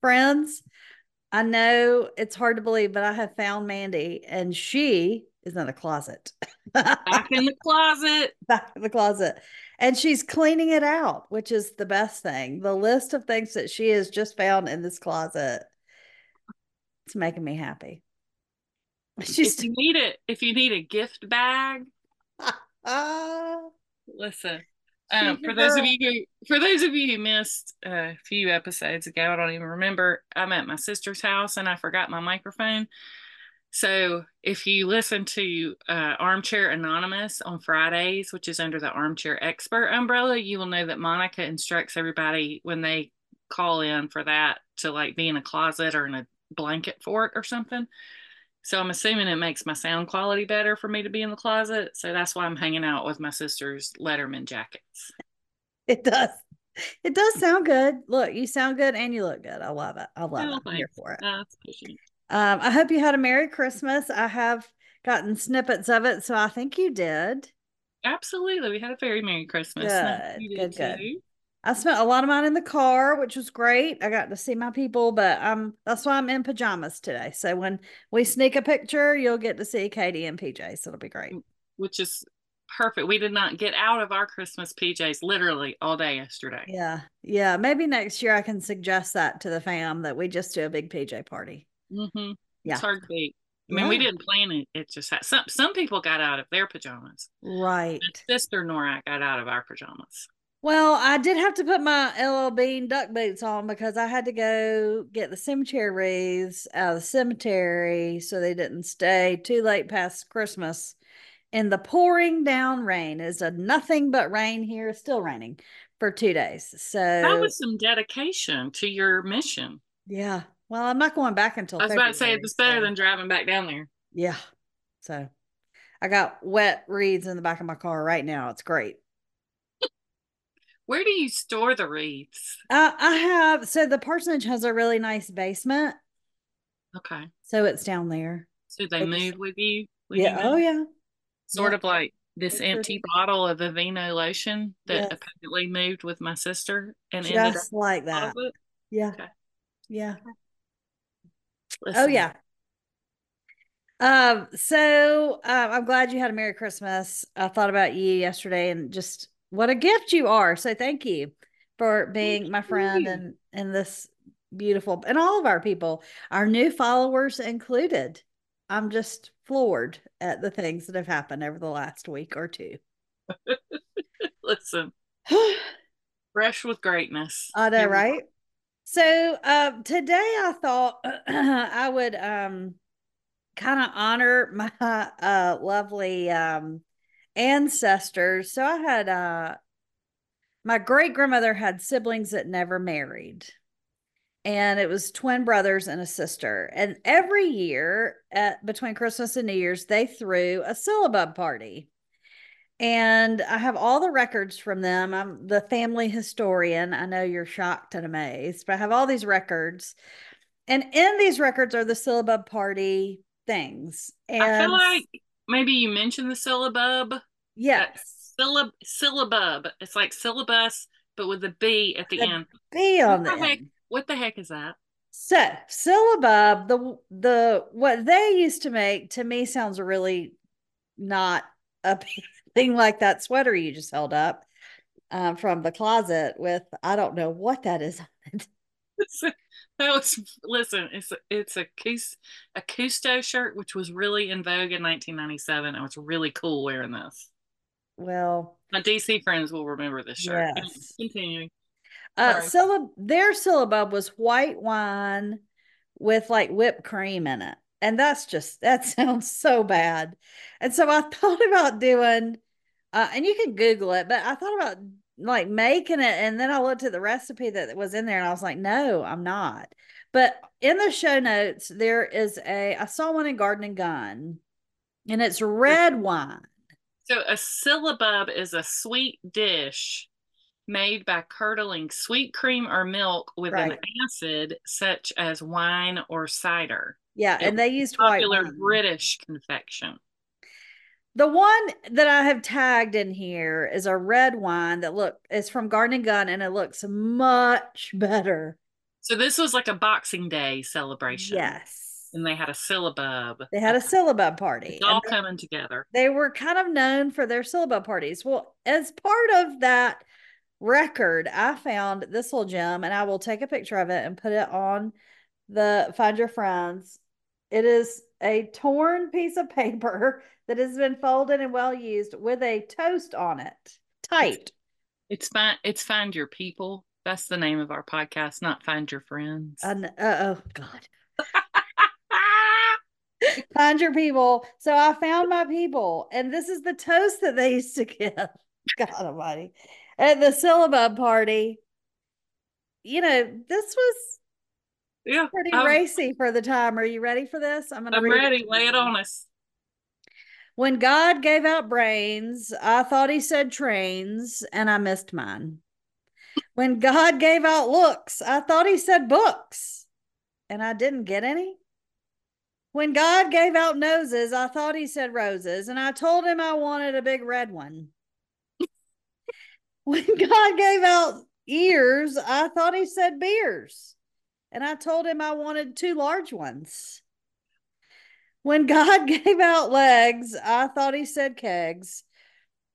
friends, I know it's hard to believe, but I have found Mandee and she is in the closet. Back in the closet. Back in the closet. And she's cleaning it out, which is the best thing. The list of things that she has just found in this closet. It's making me happy. She's if you need it, if you need a gift bag, uh, listen. Um, for those of you who, for those of you who missed a few episodes ago, I don't even remember. I'm at my sister's house and I forgot my microphone. So if you listen to uh, Armchair Anonymous on Fridays, which is under the Armchair Expert umbrella, you will know that Monica instructs everybody when they call in for that to like be in a closet or in a blanket for it or something. So I'm assuming it makes my sound quality better for me to be in the closet. So that's why I'm hanging out with my sister's Letterman jackets. It does. It does sound good. Look, you sound good and you look good. I love it. I love oh, it. I'm here for it. Uh, um, I hope you had a Merry Christmas. I have gotten snippets of it, so I think you did. Absolutely. We had a very Merry Christmas. Good, good, good. I spent a lot of mine in the car, which was great. I got to see my people, but um, that's why I'm in pajamas today. So when we sneak a picture, you'll get to see Katie and PJs. So it'll be great. Which is perfect. We did not get out of our Christmas PJs literally all day yesterday. Yeah. Yeah. Maybe next year I can suggest that to the fam that we just do a big PJ party. Mm-hmm. Yeah. It's hard to beat. I mean, yeah. we didn't plan it. It just had some some people got out of their pajamas. Right. My sister Nora got out of our pajamas. Well, I did have to put my LL Bean duck boots on because I had to go get the cemetery wreaths out of the cemetery so they didn't stay too late past Christmas. And the pouring down rain is a nothing but rain here, still raining for two days. So that was some dedication to your mission. Yeah. Well, I'm not going back until I was about to say it's better so. than driving back down there. Yeah. So I got wet reeds in the back of my car right now. It's great. Where do you store the wreaths? Uh, I have so the parsonage has a really nice basement. Okay. So it's down there. So they it's, move with you? Yeah. You oh yeah. Sort yeah. of like this it's empty pretty. bottle of Aveeno lotion that yes. apparently moved with my sister and just like that. Yeah. Okay. Yeah. Listen. Oh yeah. Um, so uh, I'm glad you had a Merry Christmas. I thought about you yesterday and just what a gift you are. So thank you for being thank my friend you. and and this beautiful and all of our people, our new followers included. I'm just floored at the things that have happened over the last week or two. Listen, fresh with greatness. I know, right? So uh, today I thought I would um, kind of honor my uh, lovely um, ancestors. So I had uh my great grandmother had siblings that never married. And it was twin brothers and a sister. And every year at between Christmas and New Year's, they threw a syllabub party. And I have all the records from them. I'm the family historian. I know you're shocked and amazed, but I have all these records. And in these records are the syllabub party things. And I feel like maybe you mentioned the syllabub. Yes. Syllab syllabub. It's like syllabus, but with a B at the, the end. B on what the, heck, What the heck is that? So syllabub, the the what they used to make to me sounds really not a thing like that sweater you just held up um, from the closet with I don't know what that is on it. that was listen. It's a, it's a cus, a Cousteau shirt, which was really in vogue in 1997. I was really cool wearing this. Well, my DC friends will remember this shirt. Yes. Continuing. Uh, syllab- their syllabub was white wine with like whipped cream in it. And that's just, that sounds so bad. And so I thought about doing, uh, and you can Google it, but I thought about like making it. And then I looked at the recipe that was in there and I was like, no, I'm not. But in the show notes, there is a, I saw one in Garden and Gun and it's red wine. So a syllabub is a sweet dish made by curdling sweet cream or milk with right. an acid such as wine or cider. Yeah, and they used popular British confection. The one that I have tagged in here is a red wine that look is from Garden and Gun and it looks much better So this was like a Boxing Day celebration. Yes. And they had a syllabub. They had a syllabub party. It's all they, coming together. They were kind of known for their syllabub parties. Well, as part of that record, I found this little gem and I will take a picture of it and put it on the Find Your Friends. It is a torn piece of paper that has been folded and well used with a toast on it, tight. It's fine. It's Find Your People. That's the name of our podcast, not Find Your Friends. Uh, oh God. find your people. So I found my people, and this is the toast that they used to give. God Almighty, at the syllabub party. You know, this was yeah pretty um, racy for the time. Are you ready for this? I'm gonna. I'm ready. It Lay it on us. When God gave out brains, I thought he said trains, and I missed mine. When God gave out looks, I thought he said books, and I didn't get any. When God gave out noses, I thought he said roses, and I told him I wanted a big red one. when God gave out ears, I thought he said beers, and I told him I wanted two large ones. When God gave out legs, I thought he said kegs,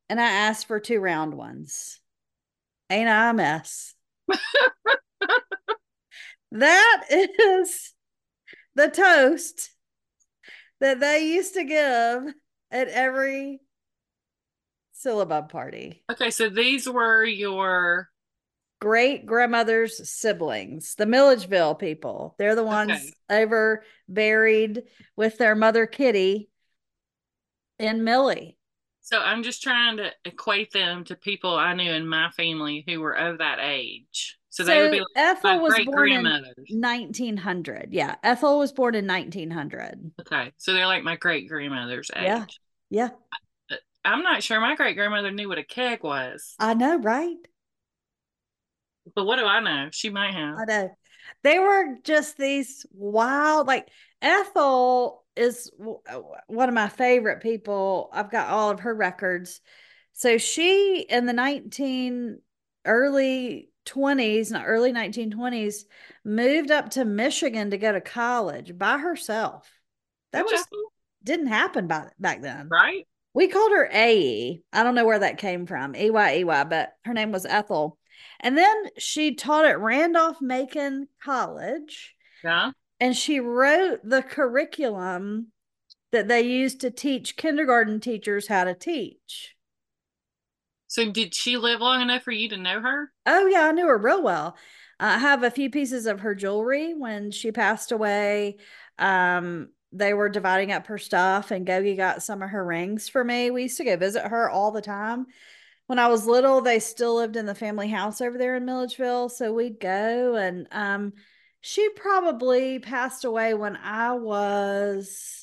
and I asked for two round ones. Ain't I a mess? that is the toast that they used to give at every syllabub party. Okay, so these were your great grandmother's siblings, the Milledgeville people. They're the ones okay. ever buried with their mother Kitty in Millie. So I'm just trying to equate them to people I knew in my family who were of that age. So, so they would be like Ethel was born in 1900. Yeah, Ethel was born in 1900. Okay, so they're like my great grandmother's age. Yeah, yeah. I'm not sure my great grandmother knew what a keg was. I know, right? But what do I know? She might have. I know. They were just these wild, like Ethel is uh, one of my favorite people. I've got all of her records. So she in the 19 early 20s, and early 1920s, moved up to Michigan to go to college by herself. That just didn't happen by, back then. Right. We called her AE. I don't know where that came from, EY, EY, but her name was Ethel. And then she taught at Randolph Macon College. Yeah and she wrote the curriculum that they used to teach kindergarten teachers how to teach. So, did she live long enough for you to know her? Oh, yeah, I knew her real well. I have a few pieces of her jewelry when she passed away. Um, they were dividing up her stuff, and Gogi got some of her rings for me. We used to go visit her all the time. When I was little, they still lived in the family house over there in Milledgeville. So we'd go and um, she probably passed away when I was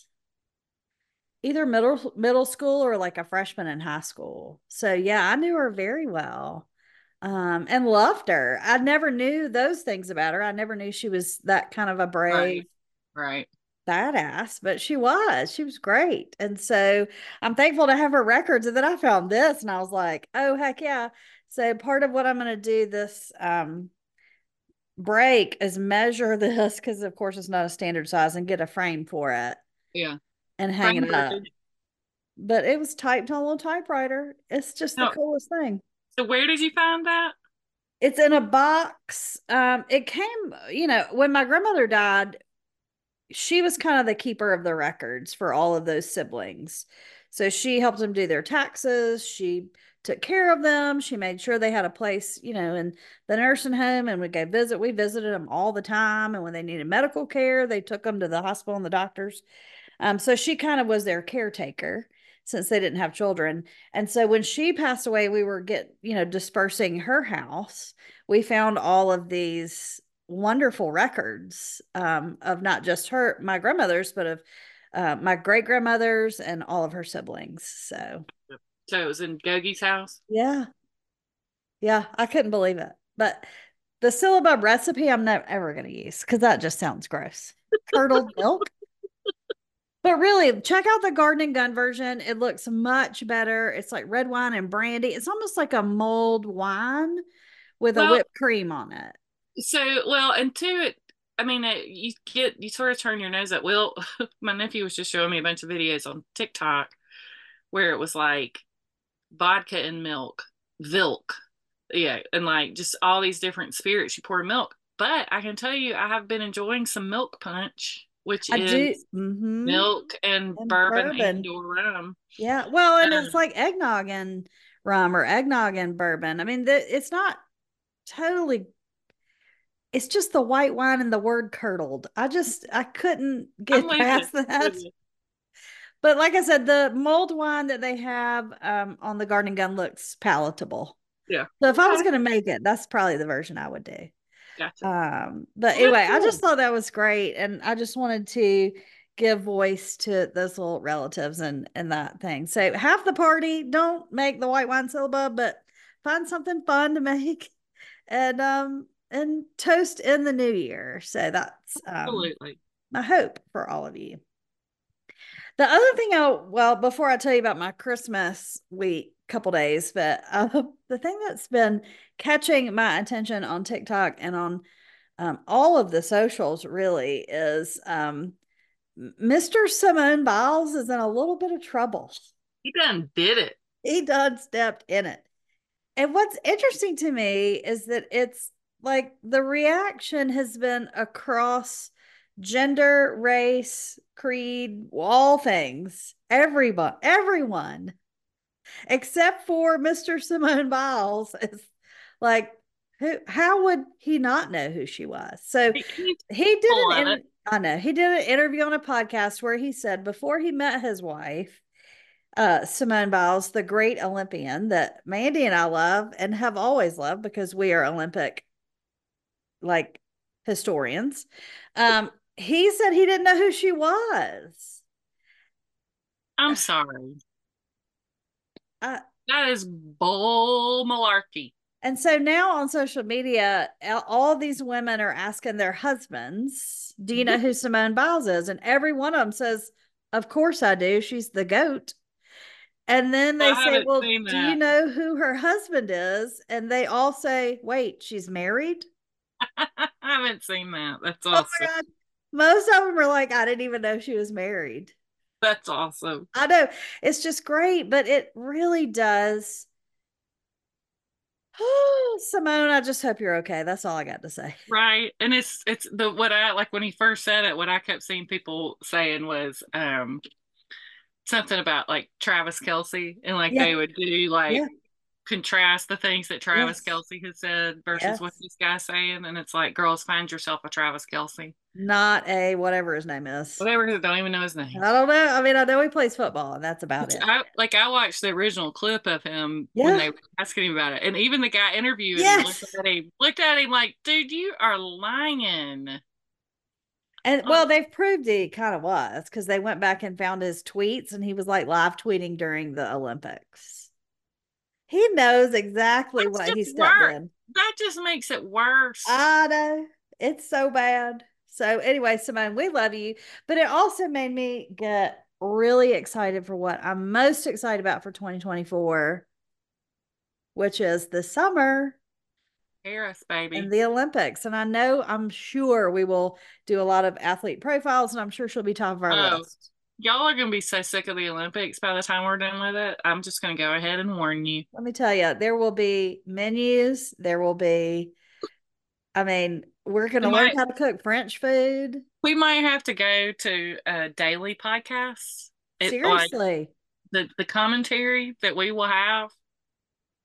either middle middle school or like a freshman in high school. So yeah, I knew her very well. Um, and loved her. I never knew those things about her. I never knew she was that kind of a brave right. right. badass, but she was. She was great. And so I'm thankful to have her records. And then I found this and I was like, oh heck yeah. So part of what I'm gonna do this um break is measure this because of course it's not a standard size and get a frame for it. Yeah. And hang frame it up. But it was typed on a little typewriter. It's just no. the coolest thing. So where did you find that? It's in a box. Um, it came, you know, when my grandmother died, she was kind of the keeper of the records for all of those siblings. So she helped them do their taxes. She took care of them. She made sure they had a place, you know, in the nursing home and we'd go visit. We visited them all the time. And when they needed medical care, they took them to the hospital and the doctors. Um, so she kind of was their caretaker since they didn't have children. And so when she passed away, we were get, you know, dispersing her house. We found all of these wonderful records um, of not just her, my grandmother's, but of uh, my great grandmother's and all of her siblings. So so it was in Gogi's house? Yeah. Yeah, I couldn't believe it. But the syllabub recipe I'm never ever going to use because that just sounds gross. Curdled milk. But really, check out the garden and gun version. It looks much better. It's like red wine and brandy. It's almost like a mulled wine with well, a whipped cream on it. So, well, and two, it, I mean, it, you get, you sort of turn your nose at well, My nephew was just showing me a bunch of videos on TikTok where it was like vodka and milk, Vilk. Yeah. And like just all these different spirits you pour milk. But I can tell you, I have been enjoying some milk punch, which I is mm-hmm. milk and, and bourbon, bourbon, and or rum. Yeah. Well, and um, it's like eggnog and rum or eggnog and bourbon. I mean, the, it's not totally it's just the white wine and the word curdled. I just I couldn't get past that. But like I said, the mulled wine that they have um, on the Garden Gun looks palatable. Yeah. So if I was going to make it, that's probably the version I would do. Gotcha. Um, but anyway, cool. I just thought that was great, and I just wanted to give voice to those little relatives and and that thing. So half the party don't make the white wine syllabub, but find something fun to make, and um and toast in the new year. So that's um, absolutely my hope for all of you. The other thing I well before I tell you about my Christmas week couple days, but uh, the thing that's been catching my attention on TikTok and on um, all of the socials really is um, Mr. Simone Biles is in a little bit of trouble. He done did it. He done stepped in it. And what's interesting to me is that it's like the reaction has been across gender, race, creed, all things. Everyone, everyone, except for Mr. Simone Biles, is like, who? How would he not know who she was? So he, did an. I know he did an interview on a podcast where he said before he met his wife, uh, Simone Biles, the great Olympian that Mandee and I love and have always loved because we are Olympic like historians. Um, he said he didn't know who she was. I'm sorry. Uh, that is bull malarkey. And so now on social media, all these women are asking their husbands, Do you know who Simone Biles is? And every one of them says, Of course I do. She's the goat. And then they I say, Well, do you know who her husband is? And they all say, Wait, she's married? I haven't seen that. That's oh awesome. Oh Most of them are like, I didn't even know she was married. That's awesome. I know. It's just great, but it really does. Simone, I just hope you're okay. That's all I got to say. Right. And it's it's the what I like when he first said it, what I kept seeing people saying was um something about like Travis Kelce and like yeah. they would do like yeah contrast the things that Travis yes. Kelce has said versus yes. what this guy's saying, and it's like, girls, find yourself a Travis Kelce. not a whatever his name is. Whatever, don't even know his name. I don't know. I mean, I know he plays football, and that's about it. I, like I watched the original clip of him yeah. when they were asking him about it, and even the guy interviewed yes. him looked at him, looked at him like, dude, you are lying. And well, they've proved he kind of was because they went back and found his tweets, and he was like live tweeting during the Olympics. He knows exactly That's what he's in. That just makes it worse. I know. It's so bad. So anyway, Simone, we love you. But it also made me get really excited for what I'm most excited about for 2024, which is the summer. Paris, baby. And the Olympics. And I know I'm sure we will do a lot of athlete profiles, and I'm sure she'll be top of our oh, list y'all are gonna be so sick of the Olympics by the time we're done with it. I'm just gonna go ahead and warn you. Let me tell you, there will be menus. There will be. I mean, we're gonna we learn might, how to cook French food. We might have to go to a daily podcast. It, Seriously, like, the the commentary that we will have.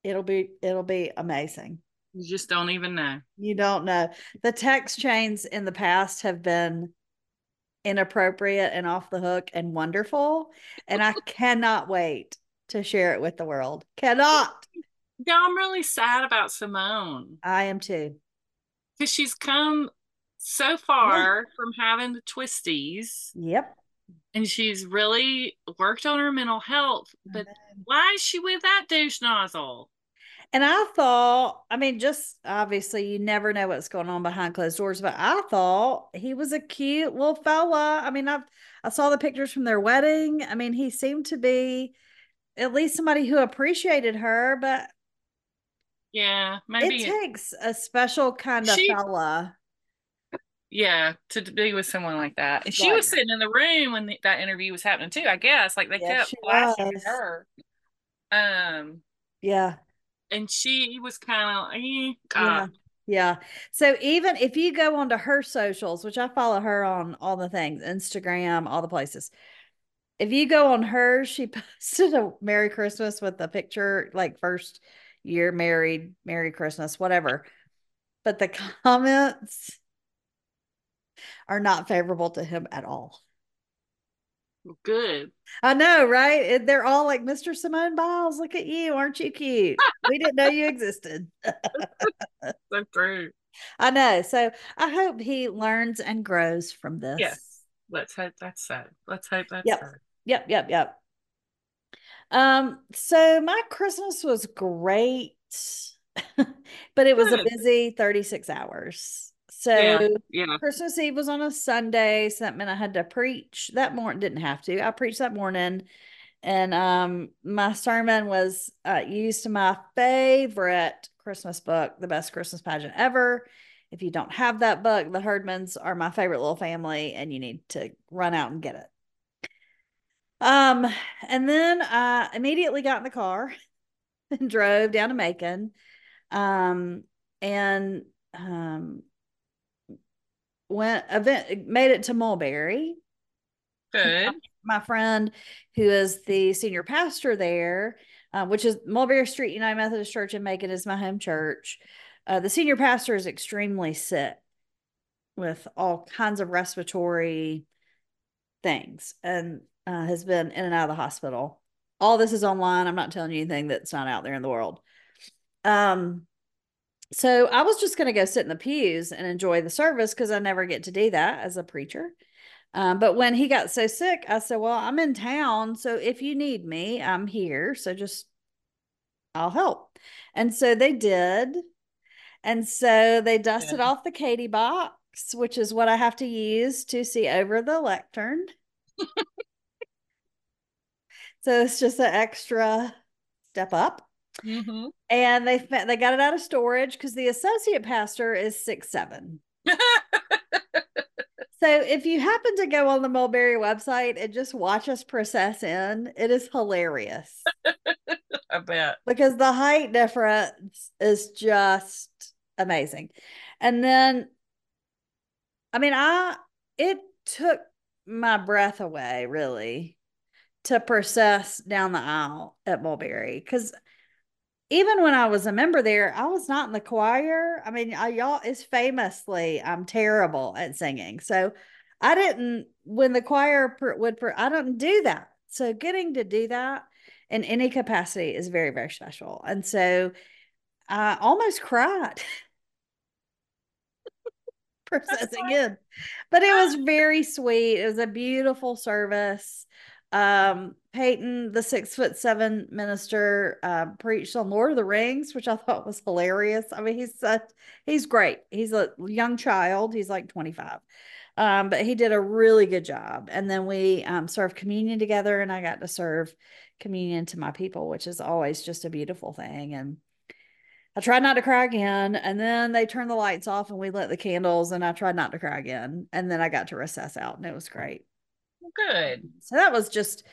It'll be it'll be amazing. You just don't even know. You don't know. The text chains in the past have been inappropriate and off the hook and wonderful. And I cannot wait to share it with the world. Cannot. Yeah, I'm really sad about Simone. I am too. Because she's come so far yeah. from having the twisties. Yep. And she's really worked on her mental health. But why is she with that douche nozzle? And I thought, I mean, just obviously you never know what's going on behind closed doors, but I thought he was a cute little fella. I mean, I I saw the pictures from their wedding. I mean, he seemed to be at least somebody who appreciated her, but Yeah, maybe it takes a special kind of she, fella. Yeah, to be with someone like that. And she was sitting in the room when the, that interview was happening too. I guess like they yeah, kept flashing her. Um. Yeah. And she was kind of eh, yeah. Yeah. So even if you go onto her socials, which I follow her on all the things, Instagram, all the places. If you go on her, she posted a Merry Christmas with a picture, like first year married, Merry Christmas, whatever. But the comments are not favorable to him at all. Good. I know, right? They're all like, Mr. Simone Biles, look at you. Aren't you cute? we didn't know you existed. so true. I know. So I hope he learns and grows from this. Yes. Let's hope that's so. Let's hope that's yep. Yep. Yep. Yep. Um, so my Christmas was great, but it was Good. a busy 36 hours. So yeah, yeah. Christmas Eve was on a Sunday, so that meant I had to preach that morning. Didn't have to. I preached that morning, and um, my sermon was uh, used to my favorite Christmas book, The Best Christmas Pageant Ever. If you don't have that book, the Herdmans are my favorite little family, and you need to run out and get it. Um, and then I immediately got in the car and drove down to Macon. Um, and um went event made it to Mulberry. Good. My, my friend who is the senior pastor there, uh, which is Mulberry Street United Methodist Church in Macon is my home church. Uh, the senior pastor is extremely sick with all kinds of respiratory things and uh, has been in and out of the hospital. All this is online. I'm not telling you anything that's not out there in the world. Um, so I was just going to go sit in the pews and enjoy the service because I never get to do that as a preacher. Um, but when he got so sick, I said, Well, I'm in town. So if you need me, I'm here. So just, I'll help. And so they did. And so they dusted yeah. off the Katie box, which is what I have to use to see over the lectern. so it's just an extra step up. Mm-hmm. And they they got it out of storage because the associate pastor is six seven. so if you happen to go on the Mulberry website and just watch us process in, it is hilarious. I bet because the height difference is just amazing. And then, I mean, I it took my breath away really to process down the aisle at Mulberry because even when I was a member there, I was not in the choir. I mean, I, y'all is famously I'm terrible at singing, so I didn't. When the choir would, I don't do that. So getting to do that in any capacity is very very special, and so I almost cried processing in, but it was very sweet. It was a beautiful service. Um, Peyton, the six foot seven minister, uh, preached on Lord of the Rings, which I thought was hilarious. I mean, he's such, he's great. He's a young child. He's like 25. Um, but he did a really good job. And then we um, served communion together, and I got to serve communion to my people, which is always just a beautiful thing. And I tried not to cry again. And then they turned the lights off and we lit the candles, and I tried not to cry again. And then I got to recess out, and it was great. Good. So that was just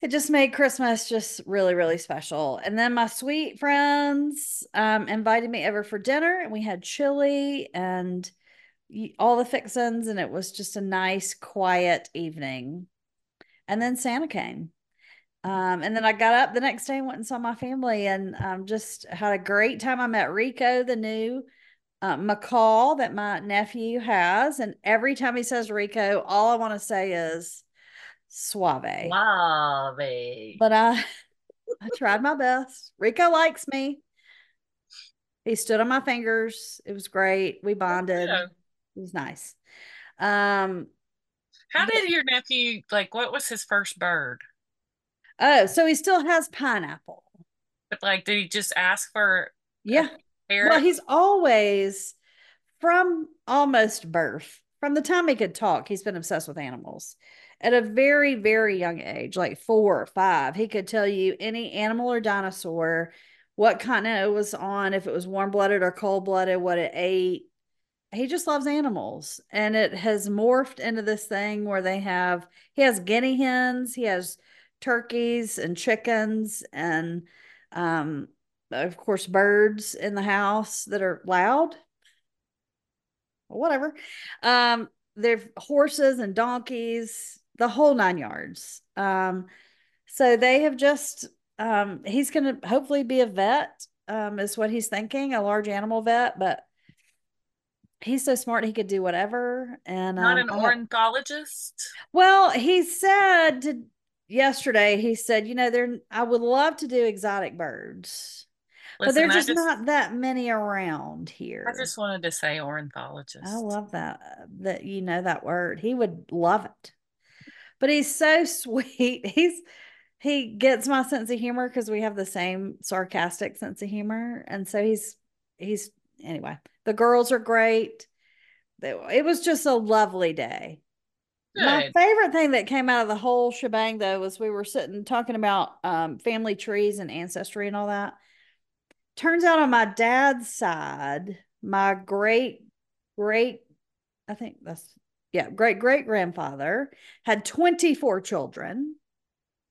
it just made Christmas just really, really special. And then my sweet friends um, invited me over for dinner, and we had chili and all the fixins, and it was just a nice, quiet evening. And then Santa came. Um, and then I got up the next day and went and saw my family and um, just had a great time. I met Rico, the new uh, macaw that my nephew has. And every time he says Rico, all I want to say is suave. Suave. But I, I tried my best. Rico likes me. He stood on my fingers. It was great. We bonded. Yeah. It was nice. Um, how did your nephew like? What was his first bird? Oh, so he still has pineapple. But like, did he just ask for? Yeah. Well, he's always from almost birth, from the time he could talk, he's been obsessed with animals. At a very, very young age, like four or five, he could tell you any animal or dinosaur what continent it was on, if it was warm blooded or cold blooded, what it ate. He just loves animals. And it has morphed into this thing where they have, he has guinea hens, he has turkeys and chickens, and um, of course, birds in the house that are loud. Whatever. Um, they're horses and donkeys, the whole nine yards. Um, so they have just um, he's going to hopefully be a vet, um, is what he's thinking, a large animal vet, but he's so smart he could do whatever. And not um, an ornithologist. Well, he said to, yesterday, he said, you know, there I would love to do exotic birds. Listen, but there's just, just, not that many around here. I just wanted to say ornithologist. I love that that you know that word. He would love it. But he's so sweet. He's he gets my sense of humor because we have the same sarcastic sense of humor and so he's he's anyway the girls are great it was just a lovely day Good. my favorite thing that came out of the whole shebang though was we were sitting talking about um, family trees and ancestry and all that turns out on my dad's side my great great i think that's yeah great great grandfather had 24 children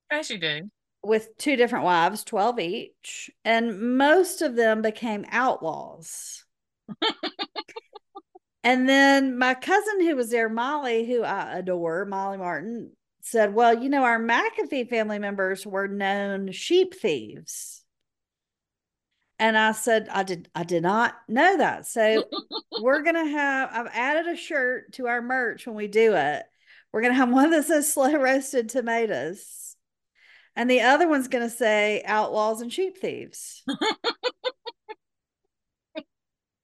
as you do. With two different wives, 12 each. And most of them became outlaws. and then my cousin who was there, Molly, who I adore, Molly Martin, said, Well, you know, our McAfee family members were known sheep thieves. And I said, I did I did not know that. So we're gonna have I've added a shirt to our merch when we do it. We're gonna have one that says slow roasted tomatoes and the other one's going to say outlaws and sheep thieves.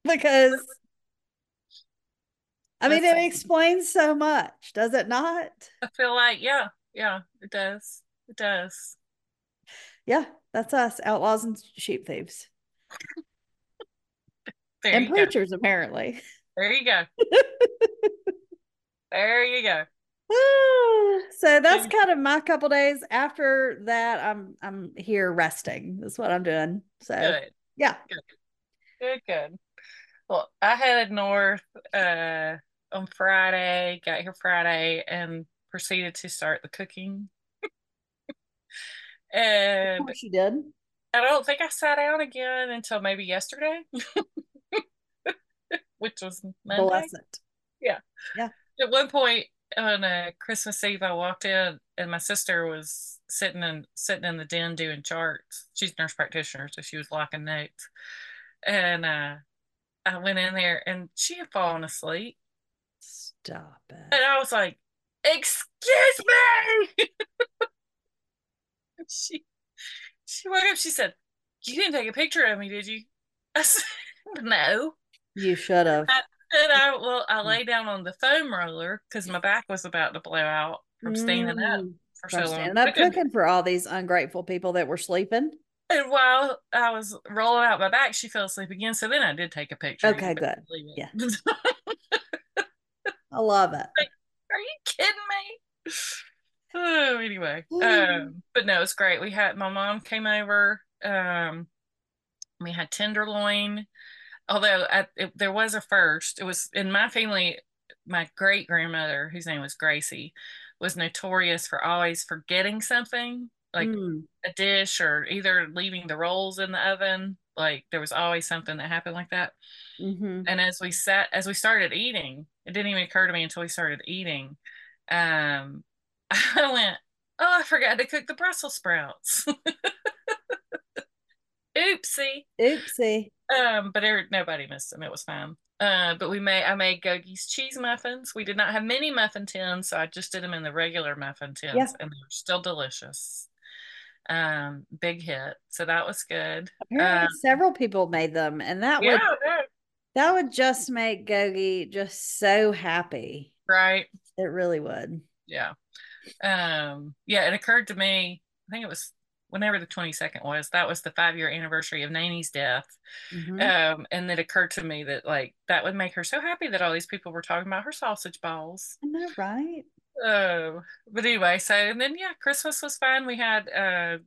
because I mean, it explains so much, does it not? I feel like, yeah, yeah, it does. It does. Yeah, that's us, outlaws and sheep thieves. And preachers, go. apparently. There you go. there you go. so that's kind of my couple days. After that, I'm I'm here resting. That's what I'm doing. So good. yeah. Good. Good, good. Well, I headed north uh on Friday, got here Friday and proceeded to start the cooking. and of course you did. I don't think I sat down again until maybe yesterday. Which was Monday. Blessed. Yeah. Yeah. At one point, on a Christmas Eve, I walked in and my sister was sitting in sitting in the den doing charts. She's a nurse practitioner, so she was locking notes. And uh, I went in there and she had fallen asleep. Stop it. And I was like, "Excuse me." she she woke up. She said, "You didn't take a picture of me, did you?" I said, "No." You should have. And I well, I lay down on the foam roller because my back was about to blow out from standing mm, up for so long. Standing up cooking for all these ungrateful people that were sleeping. And while I was rolling out my back, she fell asleep again. So then I did take a picture. Okay, good. Yeah. I love it. Like, are you kidding me? Oh, anyway. um, but no, it's great. We had my mom came over. Um, we had tenderloin although I, it, there was a first it was in my family my great grandmother whose name was gracie was notorious for always forgetting something like mm. a dish or either leaving the rolls in the oven like there was always something that happened like that mm-hmm. and as we sat as we started eating it didn't even occur to me until we started eating um i went oh i forgot to cook the brussels sprouts oopsie oopsie um, but there, nobody missed them. It was fine. Uh, but we made I made Gogi's cheese muffins. We did not have many muffin tins, so I just did them in the regular muffin tins, yeah. and they were still delicious. Um, big hit. So that was good. Um, several people made them, and that yeah, would that would just make Gogi just so happy. Right. It really would. Yeah. Um. Yeah. It occurred to me. I think it was whenever the 22nd was, that was the five year anniversary of Nanny's death. Mm-hmm. Um, and it occurred to me that like that would make her so happy that all these people were talking about her sausage balls. I know, right? Oh, but anyway, so and then yeah, Christmas was fine. We had uh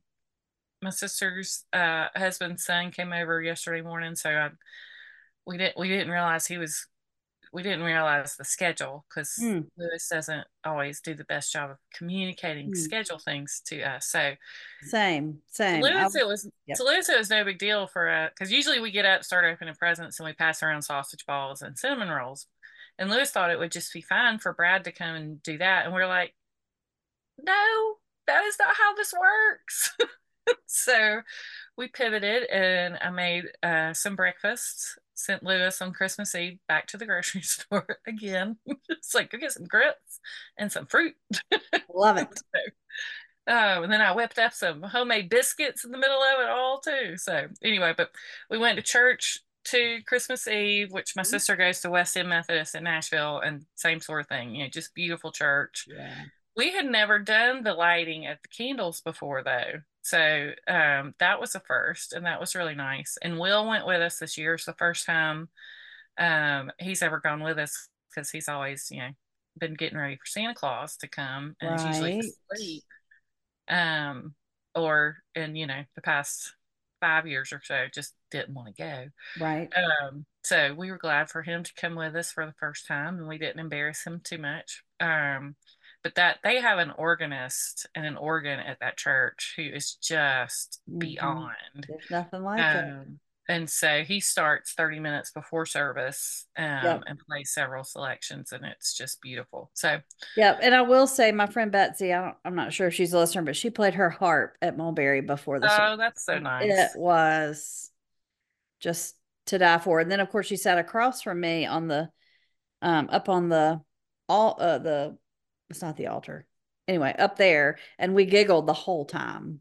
my sister's uh, husband's son came over yesterday morning, so I, we didn't we didn't realize he was we didn't realize the schedule because mm. Lewis doesn't always do the best job of communicating mm. schedule things to us. So same, same. Lewis, it was yep. to Lewis, it was no big deal for us because usually we get up, start opening presents, and we pass around sausage balls and cinnamon rolls. And Lewis thought it would just be fine for Brad to come and do that, and we're like, no, that is not how this works. so we pivoted, and I made uh, some breakfast sent Lewis on Christmas Eve back to the grocery store again. it's like go get some grits and some fruit. Love it. so, uh, and then I whipped up some homemade biscuits in the middle of it all too. So anyway, but we went to church to Christmas Eve, which my mm-hmm. sister goes to West End Methodist in Nashville, and same sort of thing. You know, just beautiful church. Yeah. We had never done the lighting of the candles before though. So um, that was the first, and that was really nice. And Will went with us this year. It's the first time um, he's ever gone with us because he's always, you know, been getting ready for Santa Claus to come, and right. usually asleep. Um, or in you know the past five years or so, just didn't want to go. Right. Um, so we were glad for him to come with us for the first time, and we didn't embarrass him too much. Um, but that they have an organist and an organ at that church who is just mm-hmm. beyond. There's nothing like um, it. And so he starts 30 minutes before service um, yep. and plays several selections, and it's just beautiful. So, yeah. And I will say, my friend Betsy, I am not sure if she's a listener, but she played her harp at Mulberry before the Oh, show. that's so nice. It was just to die for. And then, of course, she sat across from me on the, um, up on the, all, uh, the it's not the altar. Anyway, up there, and we giggled the whole time,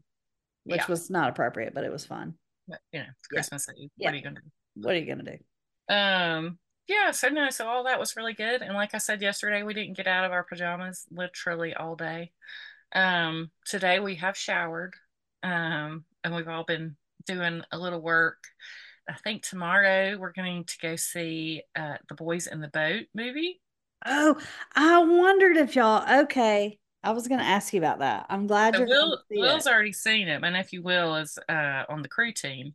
which yeah. was not appropriate, but it was fun. But, you know, Christmas yeah. Eve. What are you gonna do? What are you gonna do? Um, yeah, so no, so all that was really good. And like I said yesterday, we didn't get out of our pajamas literally all day. Um, today we have showered. Um, and we've all been doing a little work. I think tomorrow we're going to go see uh, the Boys in the Boat movie. Oh, I wondered if y'all okay. I was going to ask you about that. I'm glad so you're. Will, Will's it. already seen it. My nephew Will is uh, on the crew team.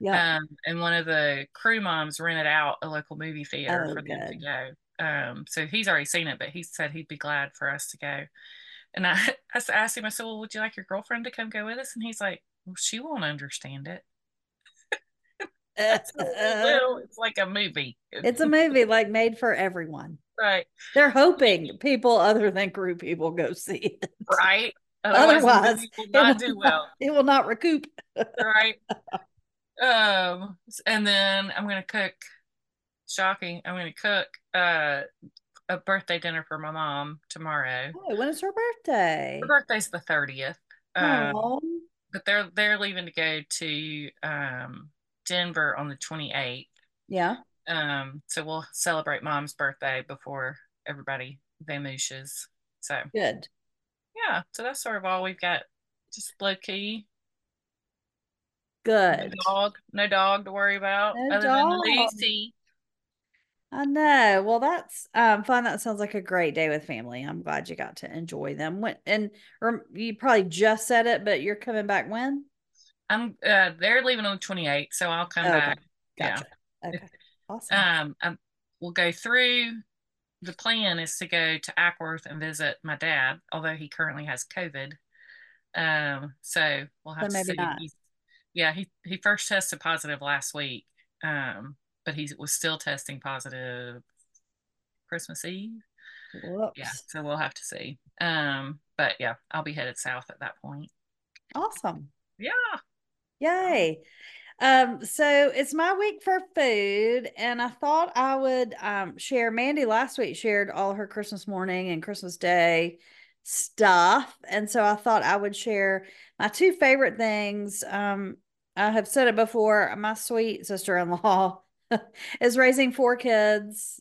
Yeah. Um, and one of the crew moms rented out a local movie theater oh, for good. them to go. Um, so he's already seen it, but he said he'd be glad for us to go. And I, I asked him, I said, Well, would you like your girlfriend to come go with us? And he's like, Well, she won't understand it. well, it's like a movie. It's a movie like made for everyone. Right. They're hoping people other than crew people go see it. Right. Otherwise, Otherwise it will not do well. It will not recoup. right. Um, and then I'm gonna cook. Shocking! I'm gonna cook uh, a birthday dinner for my mom tomorrow. Oh, when is her birthday? Her birthday's the thirtieth. Um, but they're they're leaving to go to um, Denver on the twenty eighth. Yeah. Um, so we'll celebrate mom's birthday before everybody vamooshes. So good. Yeah. So that's sort of all we've got. Just low key. Good. No dog. No dog to worry about no other dog. than Lucy. I know. Well, that's um fun. That sounds like a great day with family. I'm glad you got to enjoy them. When and or you probably just said it, but you're coming back when? I'm uh they're leaving on the 28th, so I'll come okay. back. Gotcha. Yeah. Okay. Awesome. Um, I, we'll go through. The plan is to go to Acworth and visit my dad, although he currently has COVID. Um, so we'll have to see. Yeah, he he first tested positive last week, um, but he was still testing positive Christmas Eve. Whoops. Yeah, so we'll have to see. Um, but yeah, I'll be headed south at that point. Awesome. Yeah. Yay. Um, so it's my week for food, and I thought I would um share. Mandee last week shared all her Christmas morning and Christmas Day stuff, and so I thought I would share my two favorite things. Um, I have said it before. My sweet sister in law is raising four kids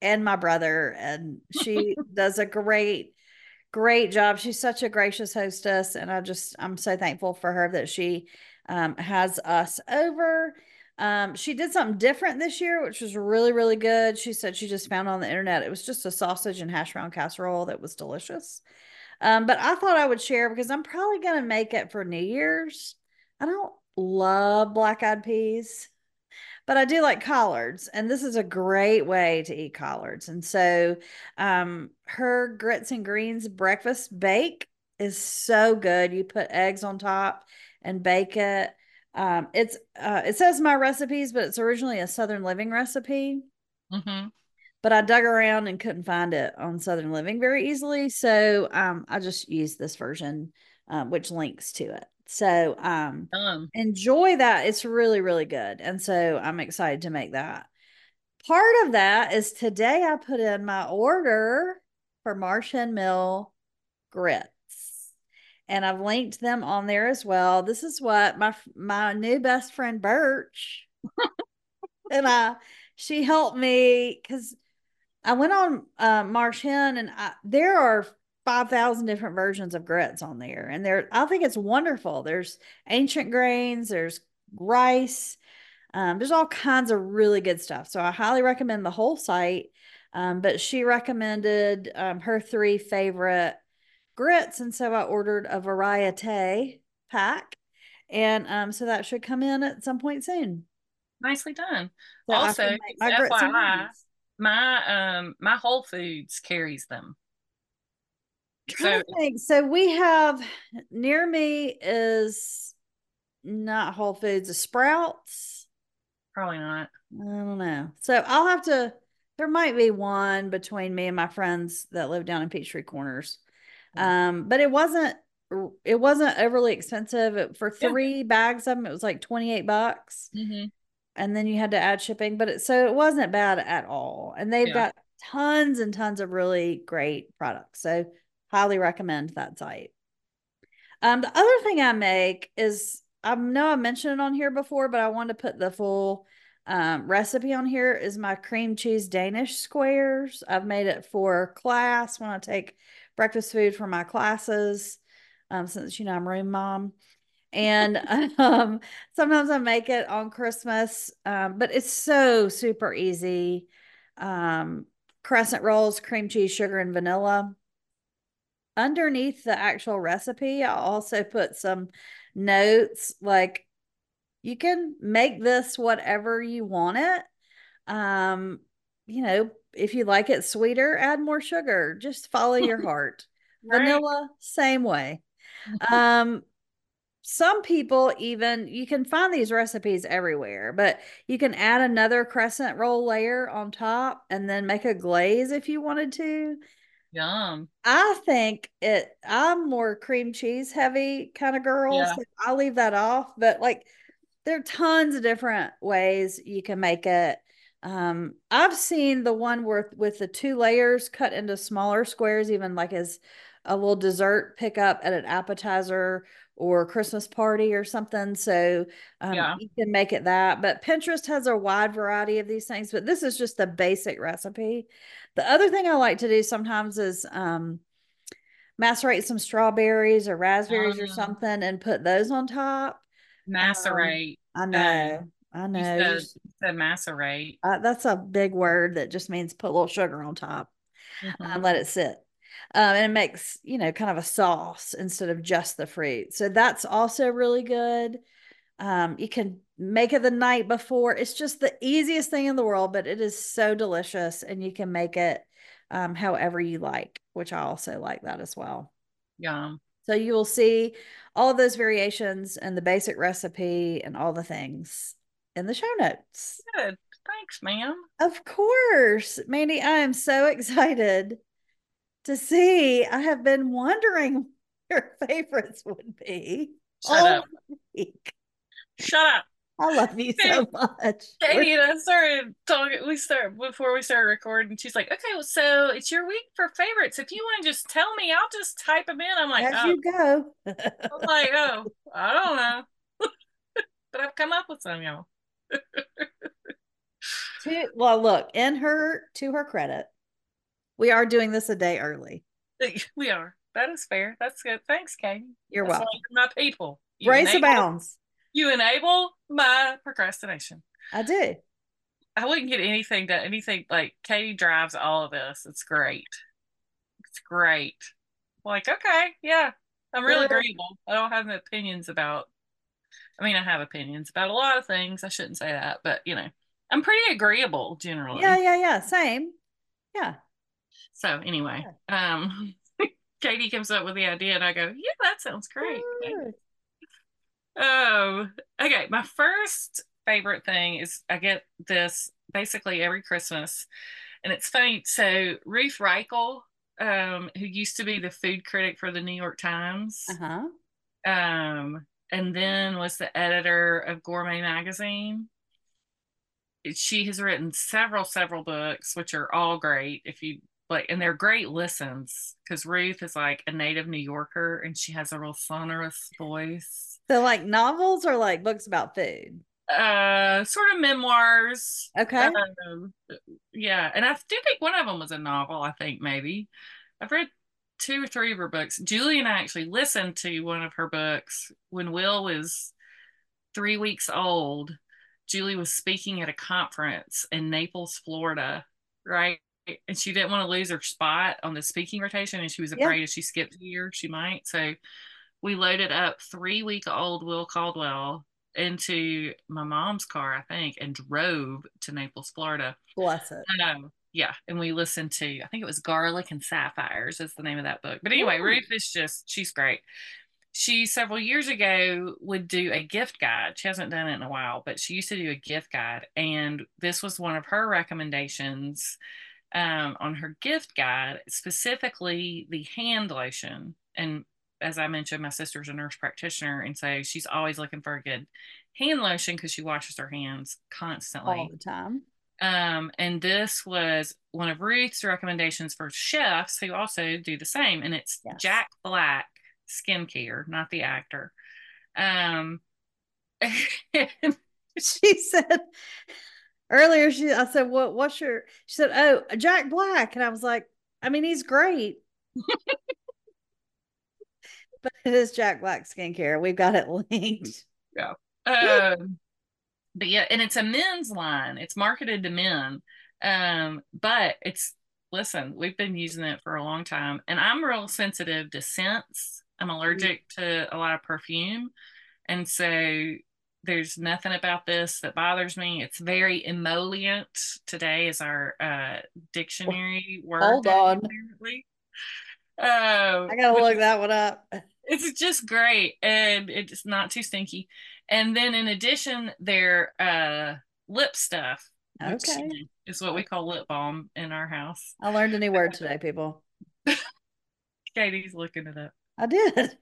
and my brother, and she does a great great job. She's such a gracious hostess, and I just I'm so thankful for her that she um, has us over. Um, she did something different this year, which was really, really good. She said she just found on the internet. It was just a sausage and hash brown casserole that was delicious. Um, but I thought I would share because I'm probably going to make it for New Year's. I don't love black eyed peas, but I do like collards, and this is a great way to eat collards. And so, um, her grits and greens breakfast bake is so good. You put eggs on top and bake it. Um, it's uh, it says my recipes, but it's originally a Southern Living recipe. Mm-hmm. But I dug around and couldn't find it on Southern Living very easily, so um, I just used this version, uh, which links to it. So um, um, enjoy that. It's really really good, and so I'm excited to make that. Part of that is today I put in my order for Marsh Hen Mill grits and I've linked them on there as well. This is what my my new best friend Birch and I she helped me because I went on uh, Marsh Hen and I, there are five thousand different versions of grits on there, and there I think it's wonderful. There's ancient grains, there's rice, um, there's all kinds of really good stuff. So I highly recommend the whole site. Um, but she recommended um, her three favorite grits. And so I ordered a variety pack. And um, so that should come in at some point soon. Nicely done. So also, my, FYI, my um my Whole Foods carries them. So, so we have near me is not Whole Foods, a Sprouts. Probably not. I don't know. So I'll have to. There might be one between me and my friends that live down in Peachtree Corners. Um, but it wasn't it wasn't overly expensive for three yeah. bags of them. It was like twenty eight bucks, mm-hmm. and then you had to add shipping. But it, so it wasn't bad at all. And they've yeah. got tons and tons of really great products. So highly recommend that site. Um, the other thing I make is I know I mentioned it on here before, but I want to put the full um, recipe on here is my cream cheese Danish squares. I've made it for class when I take breakfast food for my classes um, since you know I'm room mom. And um, sometimes I make it on Christmas, um, but it's so super easy. Um, crescent rolls, cream cheese, sugar, and vanilla. Underneath the actual recipe, I also put some notes like you can make this whatever you want it. Um, you know, if you like it sweeter, add more sugar. Just follow your heart. right. Vanilla, same way. Um, some people even you can find these recipes everywhere, but you can add another crescent roll layer on top and then make a glaze if you wanted to. Yum. I think it I'm more cream cheese heavy kind of girl. Yeah. So I'll leave that off. But like there are tons of different ways you can make it. Um, I've seen the one with with the two layers cut into smaller squares, even like as a little dessert pickup at an appetizer or Christmas party or something. So um, yeah. you can make it that. But Pinterest has a wide variety of these things, but this is just the basic recipe. The other thing I like to do sometimes is um, macerate some strawberries or raspberries or uh-huh. something and put those on top. Macerate. Um, I know. I know. You said, you said macerate. Uh, that's a big word that just means put a little sugar on top mm-hmm. and let it sit. Um, and it makes, you know, kind of a sauce instead of just the fruit. So that's also really good. Um, you can make it the night before. It's just the easiest thing in the world, but it is so delicious and you can make it um, however you like, which I also like that as well. Yeah. So you will see all those variations and the basic recipe and all the things in the show notes. Good. Thanks, ma'am. Of course. Mandee, I am so excited to see. I have been wondering what your favorites would be. Shut up. Week. Shut up. I love you so much. Katie and I started talking. We start before we started recording. She's like, "Okay, well, so it's your week for favorites. If you want to just tell me, I'll just type them in." I'm like, "As oh. you go." I'm like, "Oh, I don't know," but I've come up with some, y'all. to, well, look, in her to her credit, we are doing this a day early. We are. That is fair. That's good. Thanks, Katie. You're That's welcome. You're my people. You Grace enable, abounds. You enable my procrastination. I do. I wouldn't get anything done. Anything like Katie drives all of this. It's great. It's great. Like, okay, yeah, I'm really agreeable. I don't have any opinions about I mean, I have opinions about a lot of things. I shouldn't say that, but you know, I'm pretty agreeable generally. Yeah, yeah, yeah. Same. Yeah. So anyway, yeah. um, Katie comes up with the idea, and I go, "Yeah, that sounds great." Oh, okay. My first favorite thing is I get this basically every Christmas, and it's funny. So Ruth Reichl, um, who used to be the food critic for the New York Times, uh-huh. um, and then was the editor of Gourmet Magazine. She has written several, several books, which are all great. If you like, and they're great listens because Ruth is like a native New Yorker and she has a real sonorous voice. So, like novels or like books about food? Uh, sort of memoirs. Okay. Um, yeah, and I do think one of them was a novel. I think maybe I've read two or three of her books. Julie and I actually listened to one of her books when Will was three weeks old. Julie was speaking at a conference in Naples, Florida, right? And she didn't want to lose her spot on the speaking rotation, and she was afraid yeah. if she skipped a year, she might. So we loaded up three week old Will Caldwell into my mom's car, I think, and drove to Naples, Florida. Bless it. Um, yeah, and we listened to I think it was Garlic and Sapphires is the name of that book. But anyway, Ooh. Ruth is just she's great. She several years ago would do a gift guide. She hasn't done it in a while, but she used to do a gift guide, and this was one of her recommendations um, on her gift guide, specifically the hand lotion. And as I mentioned, my sister's a nurse practitioner, and so she's always looking for a good hand lotion because she washes her hands constantly all the time. Um, and this was one of Ruth's recommendations for chefs who also do the same, and it's yes. Jack Black skincare, not the actor. Um, she said earlier, she I said, "What? What's your?" She said, "Oh, Jack Black," and I was like, "I mean, he's great." but it is Jack Black skincare. We've got it linked. Yeah. Um, but yeah, and it's a men's line. It's marketed to men. Um, but it's listen, we've been using it for a long time, and I'm real sensitive to scents. I'm mm-hmm. allergic to a lot of perfume, and so there's nothing about this that bothers me. It's very emollient. Today is our uh, dictionary word. Hold on. Apparently. Uh, I gotta look that one up. It's just great, and it's not too stinky. And then in addition, their uh, lip stuff. Okay. Is what we call lip balm in our house. I learned a new word today, people. Katie's looking it up. I did.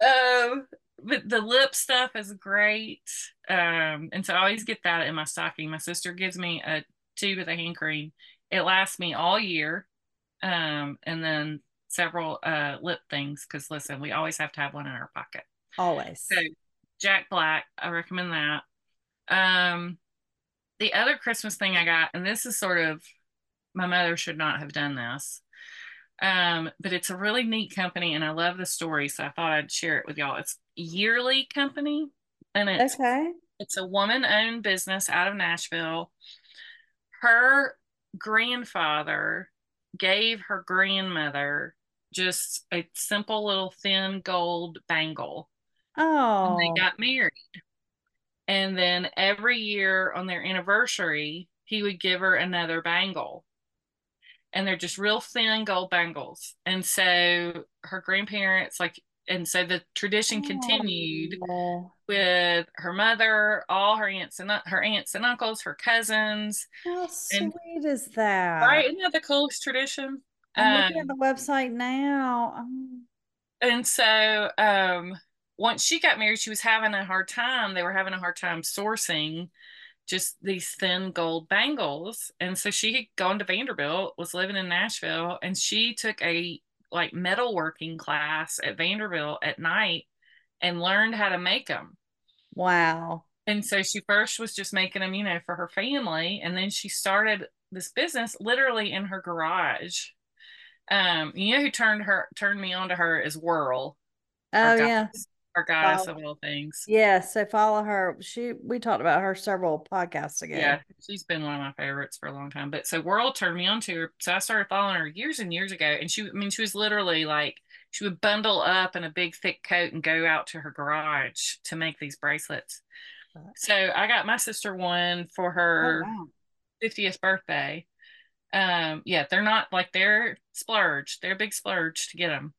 Um, but the lip stuff is great. Um, and so I always get that in my stocking. My sister gives me a tube of the hand cream. It lasts me all year. Um, and then several uh lip things because listen, we always have to have one in our pocket. Always. So Jack Black. I recommend that. Um, the other Christmas thing I got, and this is sort of my mother should not have done this. Um, but it's a really neat company and I love the story, so I thought I'd share it with y'all. It's Yearly Company, and it's okay. It's a woman-owned business out of Nashville. Her grandfather gave her grandmother just a simple little thin gold bangle Oh. And they got married. And then every year on their anniversary, he would give her another bangle. And they're just real thin gold bangles. And so her grandparents, like, and so the tradition continued oh. with her mother, all her aunts and her aunts and uncles, her cousins. How sweet is that? Right? Isn't that the coolest tradition? I'm um, looking at um, the website now. Um, and so um once she got married, she was having a hard time. They were having a hard time sourcing just these thin gold bangles. And so she had gone to Vanderbilt, was living in Nashville, and she took a like metalworking class at Vanderbilt at night and learned how to make them. Wow. And so she first was just making them, you know, for her family. And then she started this business literally in her garage. Um, you know who turned her turned me on to her is Whirl. Oh yeah our goddess follow. of all things. Yeah, so follow her. She we talked about her several podcasts ago. Yeah, she's been one of my favorites for a long time. But so World turned me on to her, so I started following her years and years ago. And she, I mean, she was literally like she would bundle up in a big thick coat and go out to her garage to make these bracelets. So I got my sister one for her oh, wow. 50th birthday. Um, yeah, they're not like they're splurge. They're a big splurge to get them.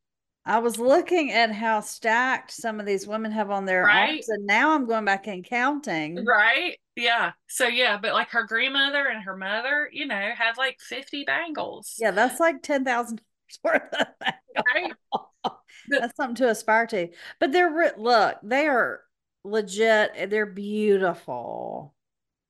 I was looking at how stacked some of these women have on their right? arms, and now I'm going back and counting. Right? Yeah. So yeah, but like her grandmother and her mother, you know, have like 50 bangles. Yeah, that's like ten thousand worth of bangles. Right? that's something to aspire to. But they're look, they are legit. Eh, they're beautiful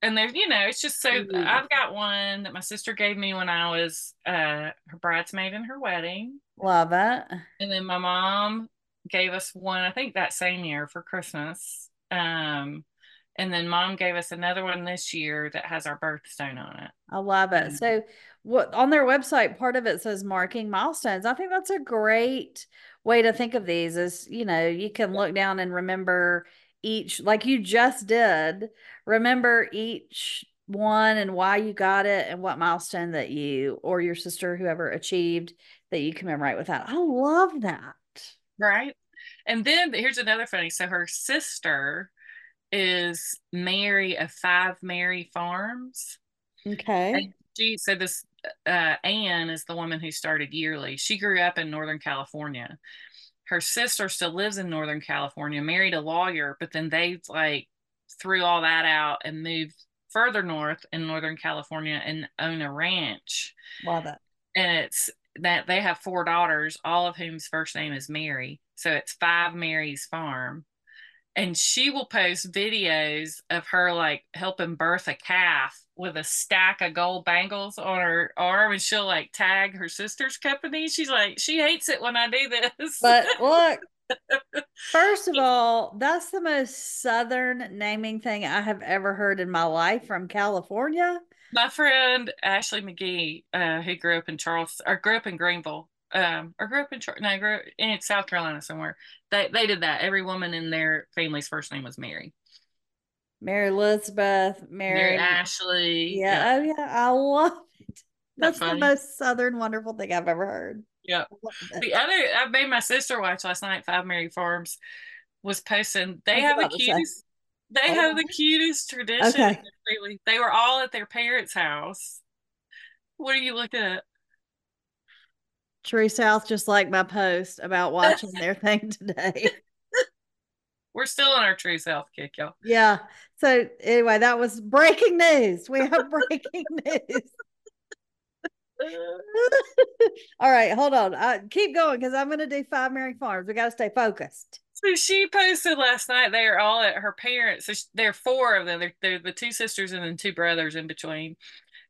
and there's you know it's just so mm-hmm. i've got one that my sister gave me when i was uh her bridesmaid in her wedding. Love it. And then my mom gave us one i think that same year for christmas. Um and then mom gave us another one this year that has our birthstone on it. I love it. Mm-hmm. so what on their website part of it says marking milestones. I think that's a great way to think of these is you know you can look down and remember each like you just did remember each one and why you got it and what milestone that you or your sister whoever achieved that you commemorate with that. I love that. Right? And then here's another funny so her sister is mary of five mary farms. Okay. And she so this uh, Anne is the woman who started yearly. She grew up in Northern California her sister still lives in Northern California, married a lawyer, but then they like threw all that out and moved further north in Northern California and own a ranch. Love it. And it's that they have four daughters, all of whom's first name is Mary. So it's Five Mary's Farm and she will post videos of her like helping birth a calf with a stack of gold bangles on her arm and she'll like tag her sister's company. She's like she hates it when i do this. But look first of all that's the most southern naming thing i have ever heard in my life from california. My friend ashley mcgee uh, who grew up in charleston or grew up in greenville um, or grew up in no, I grew up in South Carolina somewhere. They they did that. Every woman in their family's first name was Mary. Mary Elizabeth, Mary, Mary Ashley. Yeah, yeah, oh yeah, I love it. That's the most southern wonderful thing I've ever heard. Yeah. The other I made my sister watch last night. Five Mary Farms was posting. They have the cutest. They oh. have the cutest tradition. Okay. They were all at their parents' house. What are you looking at? True South just like my post about watching their thing today. We're still in our True South kick, y'all. Yeah. So anyway, that was breaking news. We have breaking news. All right, hold on. I, keep going because I'm going to do Five Mary Farms. We got to stay focused. So she posted last night. They are all at her parents. So there are four of them. They're, they're the two sisters and then two brothers in between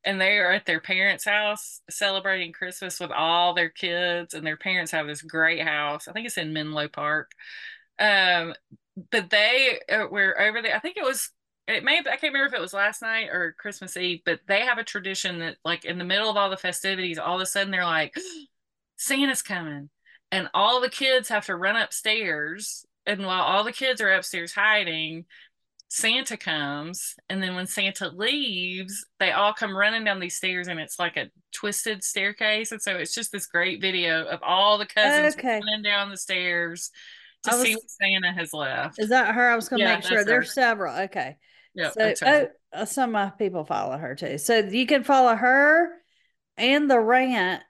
and they are at their parents' house celebrating Christmas with all their kids, and their parents have this great house. I think it's in Menlo Park. Um, but they uh, were over there. I think it was. It may. I can't remember if it was last night or Christmas Eve, but they have a tradition that, like, in the middle of all the festivities, all of a sudden they're like, "Santa's coming," and all the kids have to run upstairs. And while all the kids are upstairs hiding, Santa comes, and then when Santa leaves, they all come running down these stairs, and it's like a twisted staircase. And so it's just this great video of all the cousins okay. running down the stairs to was, see what Santa has left. Is that her? I was going to yeah, make sure. There's several. Okay. Yeah. So oh, uh, some of my people follow her too. So you can follow her and the ranch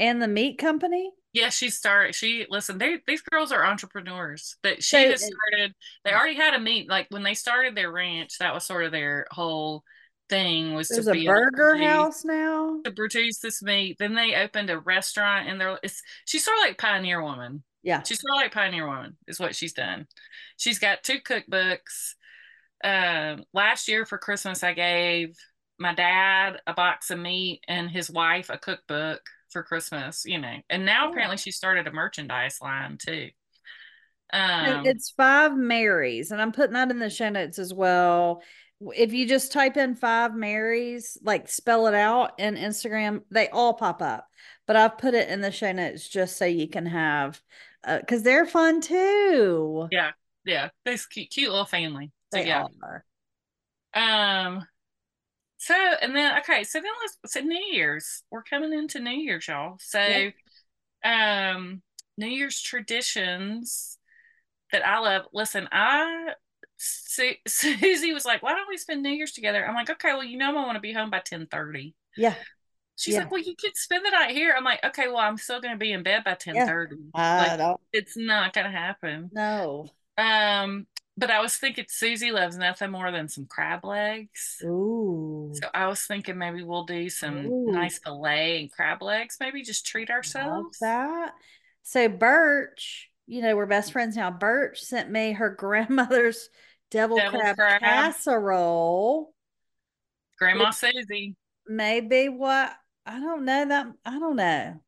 and the meat company yeah, she started. She listen. They these girls are entrepreneurs. That she so, has started. They already had a meet. Like when they started their ranch, that was sort of their whole thing. Was there's a burger produce, house now to produce this meat. Then they opened a restaurant, and they're. It's she's sort of like pioneer woman. Yeah, she's sort of like pioneer woman. Is what she's done. She's got two cookbooks. Um, last year for Christmas, I gave my dad a box of meat and his wife a cookbook for Christmas, you know. And now apparently she started a merchandise line too. Um, it's five Marys, and I'm putting that in the show notes as well. If you just type in five Marys, like spell it out in Instagram, they all pop up. But I've put it in the show notes just so you can have, because uh, they're fun too. Yeah, yeah, this cute, cute little family. So, they yeah. are. Um, so and then okay, so then let's so New Year's. We're coming into New Year's, y'all. So yeah. um New Year's traditions that I love. Listen, I Su- Susie was like, "Why don't we spend New Year's together?" I'm like, "Okay, well, you know, I want to be home by ten ten thirty. Yeah. She's yeah. like, "Well, you could spend the night here." I'm like, "Okay, well, I'm still going to be in bed by ten thirty. Yeah. Like. It's not going to happen. No. Um, but I was thinking Susie loves nothing more than some crab legs. Ooh. So I was thinking maybe we'll do some Ooh. nice fillet and crab legs. Maybe just treat ourselves. Love that. So Birch, you know, we're best friends now. Birch sent me her grandmother's devil, devil crab, crab, casserole. Grandma Susie. Maybe what I don't know that I don't know.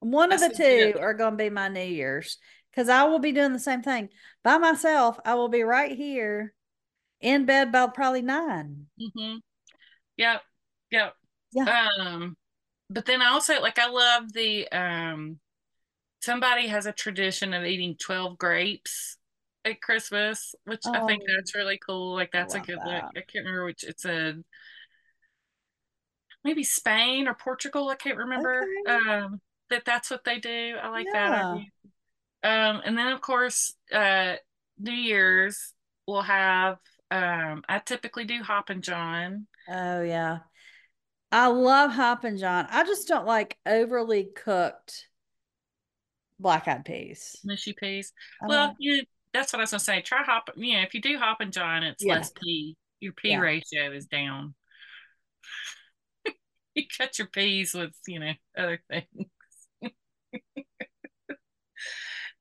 One That's of the two good. are going to be my New Year's because I will be doing the same thing by myself. I will be right here in bed by probably 9 Mm-hmm. Yep. Yep. Yeah. Um, but then I also like I love the um somebody has a tradition of eating 12 grapes at Christmas, which oh, I think oh. that's really cool. Like that's a good that. look. I can't remember which it's a maybe Spain or Portugal. I can't remember. Okay. Um, that that's what they do. I like yeah. that. Um, and then of course, uh, New Year's we'll have. Um, I typically do Hoppin' John. Oh yeah, I love Hoppin' John. I just don't like overly cooked black eyed peas. Mushy peas. Well, you that's what I was gonna say. Try hop. Yeah, if you do Hoppin' John, it's yeah. less pea. Your pea yeah. ratio is down. you cut your peas with you know other things.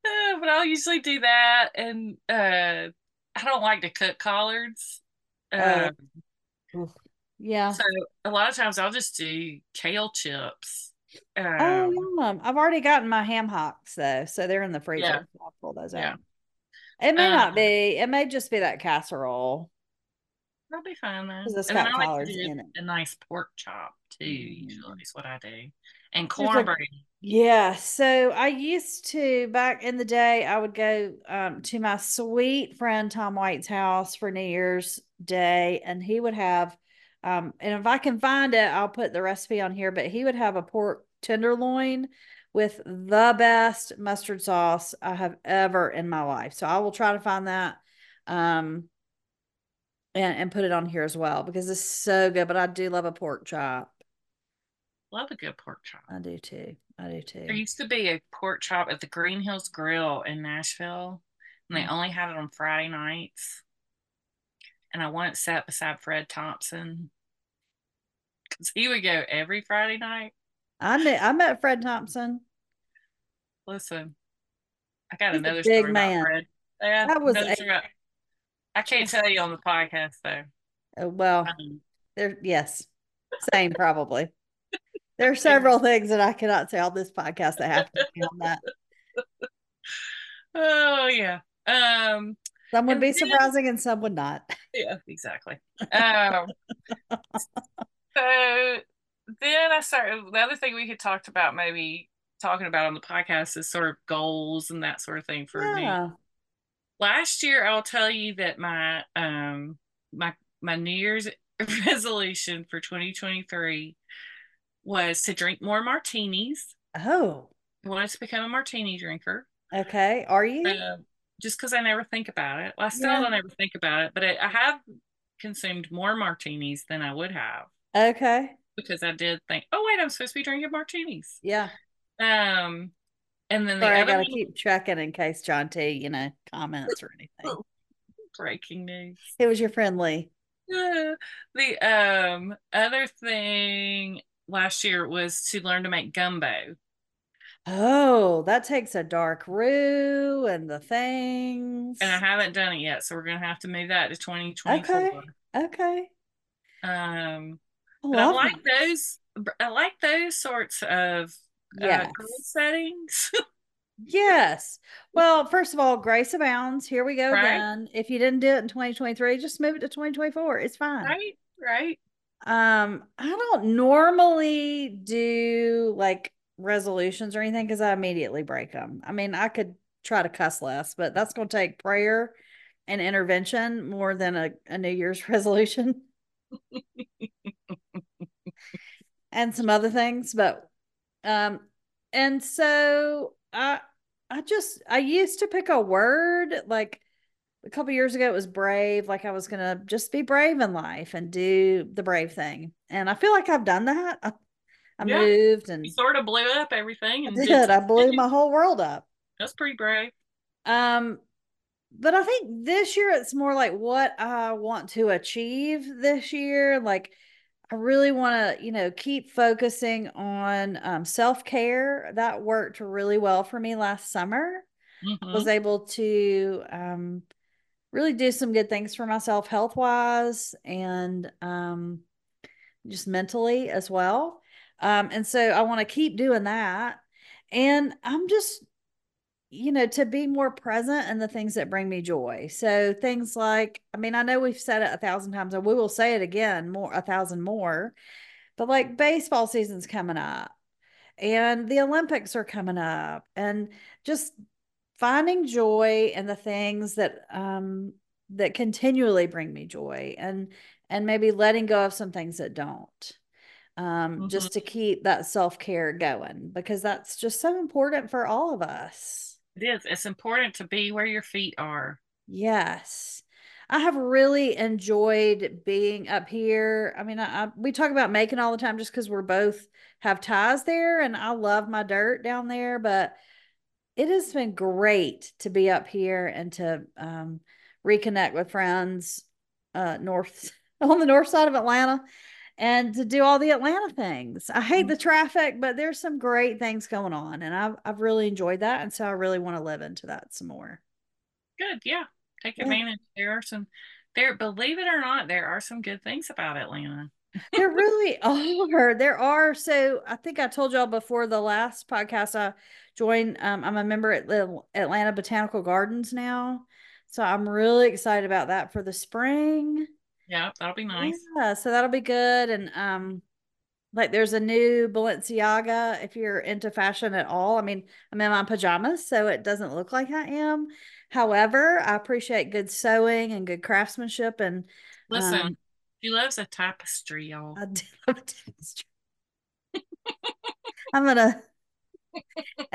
uh, but I'll usually do that, and uh, I don't like to cook collards. Uh, yeah. So a lot of times I'll just do kale chips. Oh, um, oh, yum. I've already gotten my ham hocks though, so they're in the freezer. Yeah. I'll pull those yeah. out. It may um, not be. It may just be that casserole. That'll be fine though. Because it's got collards like in it. A nice pork chop too. Mm. Usually is what I do, and cornbread. Yeah. So I used to back in the day. I would go um, to my sweet friend Tom White's house for New Year's Day, and he would have. Um, and if I can find it, I'll put the recipe on here. But he would have a pork tenderloin with the best mustard sauce I have ever in my life. So I will try to find that um and, and put it on here as well because it's so good. But I do love a pork chop. Love a good pork chop. I do too. I do too. There used to be a pork chop at the Green Hills Grill in Nashville, and they mm. only had it on Friday nights. And I once sat beside Fred Thompson because he would go every Friday night. I met I met Fred Thompson. Listen, I got He's another big story man. about Fred. I, that was a, about, I can't tell you on the podcast though. Uh, well, um, there, yes, same probably. There are several things that I cannot say on this podcast that have to be on that. Oh yeah. Um some would be then, surprising and some would not. Yeah, exactly. Um so then I started the other thing we had talked about maybe talking about on the podcast is sort of goals and that sort of thing for yeah. me. Last year I'll tell you that my um my my New Year's resolution for 2023 was to drink more martinis. Oh. I wanted to become a martini drinker. Okay. Are you? Uh, just because I never think about it. Well, I still yeah. don't ever think about it, but I, I have consumed more martinis than I would have. Okay because I did think, oh wait, I'm supposed to be drinking martinis. Yeah. Um, and then Sorry, the I gotta keep checking in case John T, you know, comments or anything. Breaking news. It was your friendly. Uh, the um other thing last year was to learn to make gumbo. Oh, that takes a dark roux and the things. And I haven't done it yet, so we're gonna have to move that to 2024. Okay. Okay. Um I like those. I like those sorts of yes. uh, settings. yes. Well, first of all, grace abounds. Here we go right? again. If you didn't do it in 2023, just move it to 2024. It's fine. Right. Right. Um, I don't normally do like resolutions or anything because I immediately break them. I mean, I could try to cuss less, but that's going to take prayer and intervention more than a, a New Year's resolution. and some other things, but um and so I I just I used to pick a word like a couple years ago it was brave like i was gonna just be brave in life and do the brave thing. And i feel like i've done that. I, I yeah. moved and you sort of blew up everything and I did, i blew my whole world up. That's pretty brave. Um but i think this year it's more like what i want to achieve this year. Like i really want to you know keep focusing on um, self-care. That worked really well for me last summer. Mm-hmm. I was able to um, really do some good things for myself health wise and um, just mentally as well. Um, and so I want to keep doing that. And I'm just, you know, to be more present in the things that bring me joy. So things like, I mean, I know we've said it a thousand times and we will say it again more, a thousand more, but like baseball season's coming up and the Olympics are coming up and just finding joy in the things that um that continually bring me joy and and maybe letting go of some things that don't um mm-hmm. just to keep that self-care going because that's just so important for all of us it is it's important to be where your feet are yes I have really enjoyed being up here. I mean, I, I, we talk about Macon all the time just because we're both have ties there, and I love my dirt down there. But it has been great to be up here and to um, reconnect with friends uh, north on the north side of Atlanta and to do all the Atlanta things. I hate the traffic, but there's some great things going on and I've I've really enjoyed that and so I really want to live into that some more. Good, yeah. Take advantage. There are some there believe it or not, there are some good things about Atlanta. there really are. There are. So I think I told y'all before the last podcast I joined. Um, I'm a member at the Atlanta Botanical Gardens now. So I'm really excited about that for the spring. Yeah, that'll be nice. Yeah, so that'll be good. And um, like there's a new Balenciaga if you're into fashion at all. I mean, I'm in my pajamas, so it doesn't look like I am. However, I appreciate good sewing and good craftsmanship. And listen, um, she loves a tapestry, y'all. I do love a tapestry. I'm gonna.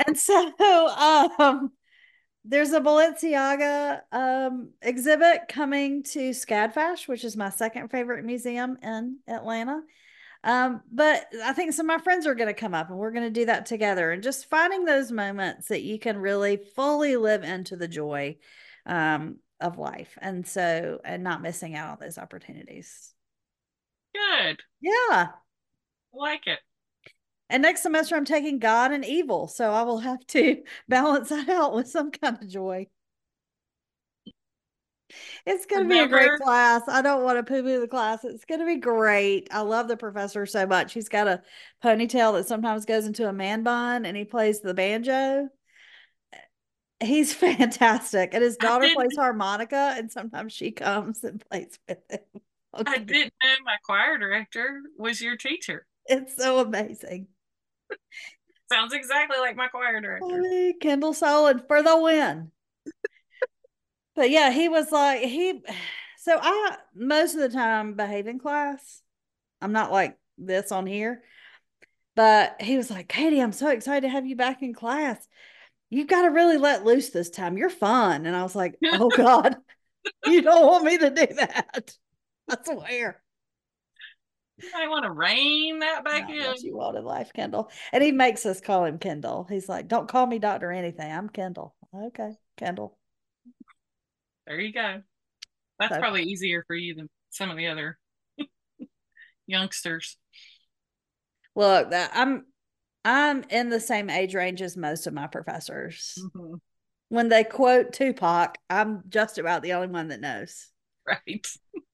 And so, um, there's a Balenciaga um, exhibit coming to SCADFASH, which is my second favorite museum in Atlanta. Um, but I think some of my friends are going to come up and we're going to do that together and just finding those moments that you can really fully live into the joy um, of life. And so, and not missing out on those opportunities. Good. Yeah. I like it. And next semester, I'm taking God and evil. So I will have to balance that out with some kind of joy. It's going to be a great class. I don't want to poo poo the class. It's going to be great. I love the professor so much. He's got a ponytail that sometimes goes into a man bun and he plays the banjo. He's fantastic. And his daughter plays harmonica, and sometimes she comes and plays with him. Okay. I didn't know my choir director was your teacher. It's so amazing. Sounds exactly like my choir director. Kendall Solid for the win. but yeah, he was like he. So I most of the time behave in class. I'm not like this on here, but he was like, Katie, I'm so excited to have you back in class. You've got to really let loose this time. You're fun. And I was like, oh God, you don't want me to do that. I swear. I want to rein that back in. What you want in life, Kendall. And he makes us call him Kendall. He's like, don't call me doctor anything. I'm Kendall. Okay, Kendall. There you go. That's so, probably easier for you than some of the other youngsters. Look, that I'm I'm in the same age range as most of my professors. Mm-hmm. When they quote Tupac, I'm just about the only one that knows. Right.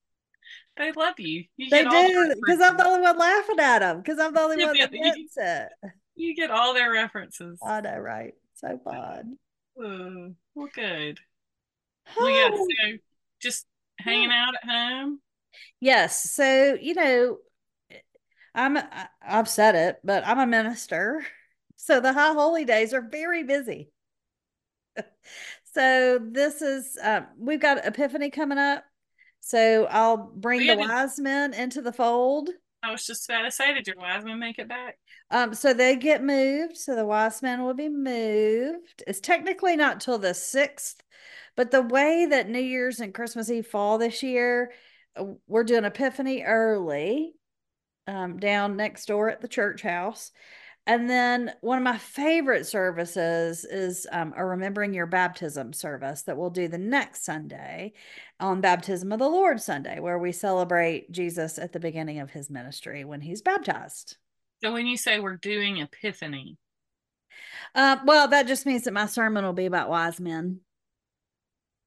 They love you. you they do because I'm the only one laughing at them. Because I'm the only one that gets it. You get all their references. I know, right? So fun. Oh, well, good. well, yeah. So just hanging out at home. Yes. So you know, I'm. I've said it, but I'm a minister. So the high holy days are very busy. so this is um, we've got Epiphany coming up So I'll bring the wise men into the fold. I was just about to say, did your wise men make it back? Um, so they get moved. So the wise men will be moved. It's technically not till the sixth, but the way that New Year's and Christmas Eve fall this year, uh, we're doing Epiphany early, um, down next door at the church house. And then one of my favorite services is um, a Remembering Your Baptism service that we'll do the next Sunday on Baptism of the Lord Sunday, where we celebrate Jesus at the beginning of his ministry when he's baptized. So when you say we're doing Epiphany, uh, well, that just means that my sermon will be about wise men.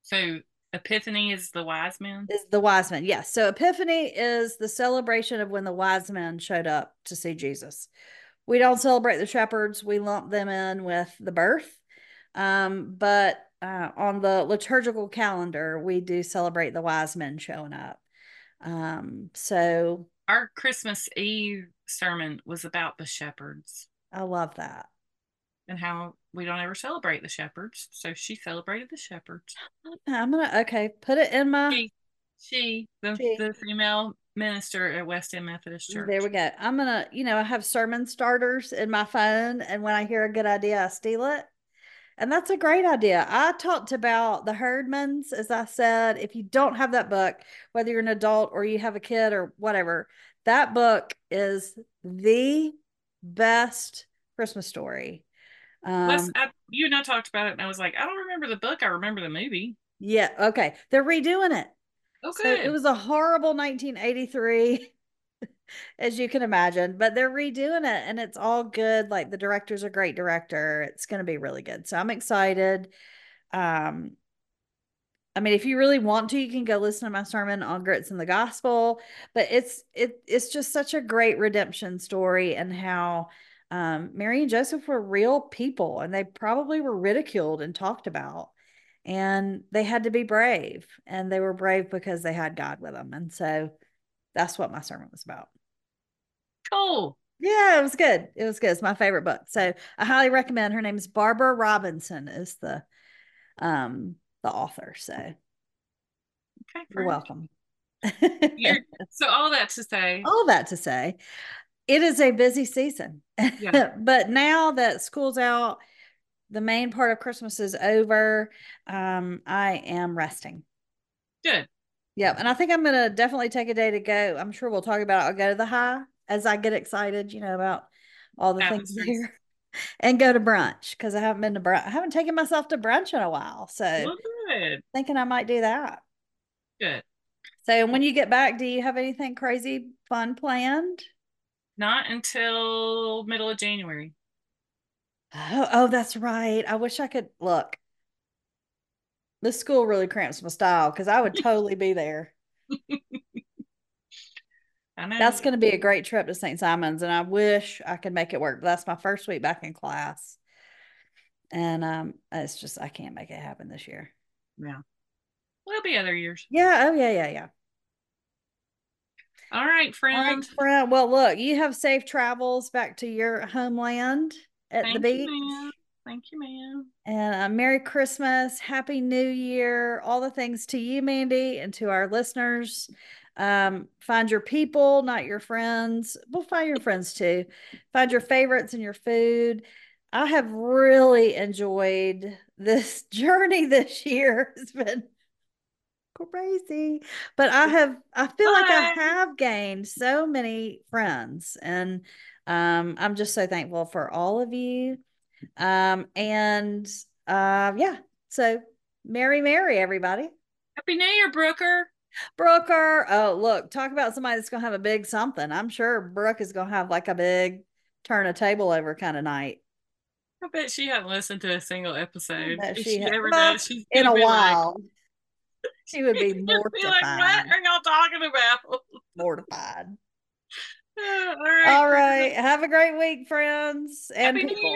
So Epiphany is the wise men? Is the wise men, yes. So Epiphany is the celebration of when the wise men showed up to see Jesus we don't celebrate the shepherds. We lump them in with the birth. Um, but uh, on the liturgical calendar, we do celebrate the wise men showing up. Um, so our Christmas Eve sermon was about the shepherds. I love that. And how we don't ever celebrate the shepherds. So she celebrated the shepherds. I'm gonna okay, put it in my she, she the, she. the female minister at West End Methodist Church. There we go. I'm gonna, you know, I have sermon starters in my phone, and when I hear a good idea, I steal it. And that's a great idea. I talked about the Herdmans, as I said. If you don't have that book, whether you're an adult or you have a kid or whatever, that book is the best Christmas story. Um, I, you and I talked about it, and I was like, I don't remember the book. I remember the movie. Yeah. Okay. They're redoing it. Okay. So it was a horrible 1983, as you can imagine, but they're redoing it and it's all good. Like the director's a great director. It's going to be really good. So I'm excited. Um, I mean, if you really want to, you can go listen to my sermon on grits and the gospel. But it's it it's just such a great redemption story and how um, Mary and Joseph were real people and they probably were ridiculed and talked about and they had to be brave and they were brave because they had god with them and so that's what my sermon was about. Cool. Yeah it was good. It was good. It's my favorite book. So i highly recommend her name is barbara robinson is the um the author so okay you're welcome. You're, so all that to say all that to say it is a busy season. Yeah. but now that school's out the main part of Christmas is over. Um, I am resting. Good. Yeah, and I think I'm gonna definitely take a day to go. I'm sure we'll talk about it. I'll go to the high as I get excited, you know, about all the things there, and go to brunch because I haven't been to brunch. I haven't taken myself to brunch in a while, so well, thinking I might do that. Good. So when you get back, do you have anything crazy fun planned? Not until middle of January. Oh, oh, that's right. I wish I could look. This school really cramps my style because I would totally be there. I know. That's going to be a great trip to St. Simon's, and I wish I could make it work. But that's my first week back in class, and um, it's just I can't make it happen this year. Yeah, well, it'll be other years. Yeah. Oh, yeah, yeah, yeah. All right, friend. All right, friend. Well, look, you have safe travels back to your homeland at Thank the beach. You, Thank you, ma'am. And uh, Merry Christmas, Happy New Year, all the things to you, Mandee, and to our listeners. Um, find your people, not your friends. Well, find your friends too. Find your favorites and your food. I have really enjoyed this journey this year. It's been crazy, but I have, I feel Bye. like I have gained so many friends and um, I'm just so thankful for all of you. Um, and uh, yeah, so Merry, Merry, everybody. Happy New Year, Brooker. Brooker. Oh, look, talk about somebody that's going to have a big something. I'm sure Brooke is going to have like a big turn a table over kind of night. I bet she hasn't listened to a single episode. If she, she ever well, does, she's in a while. Like, she would be mortified. Be like, what are y'all talking about? mortified. All right. All right. Have a great week, friends and Happy people.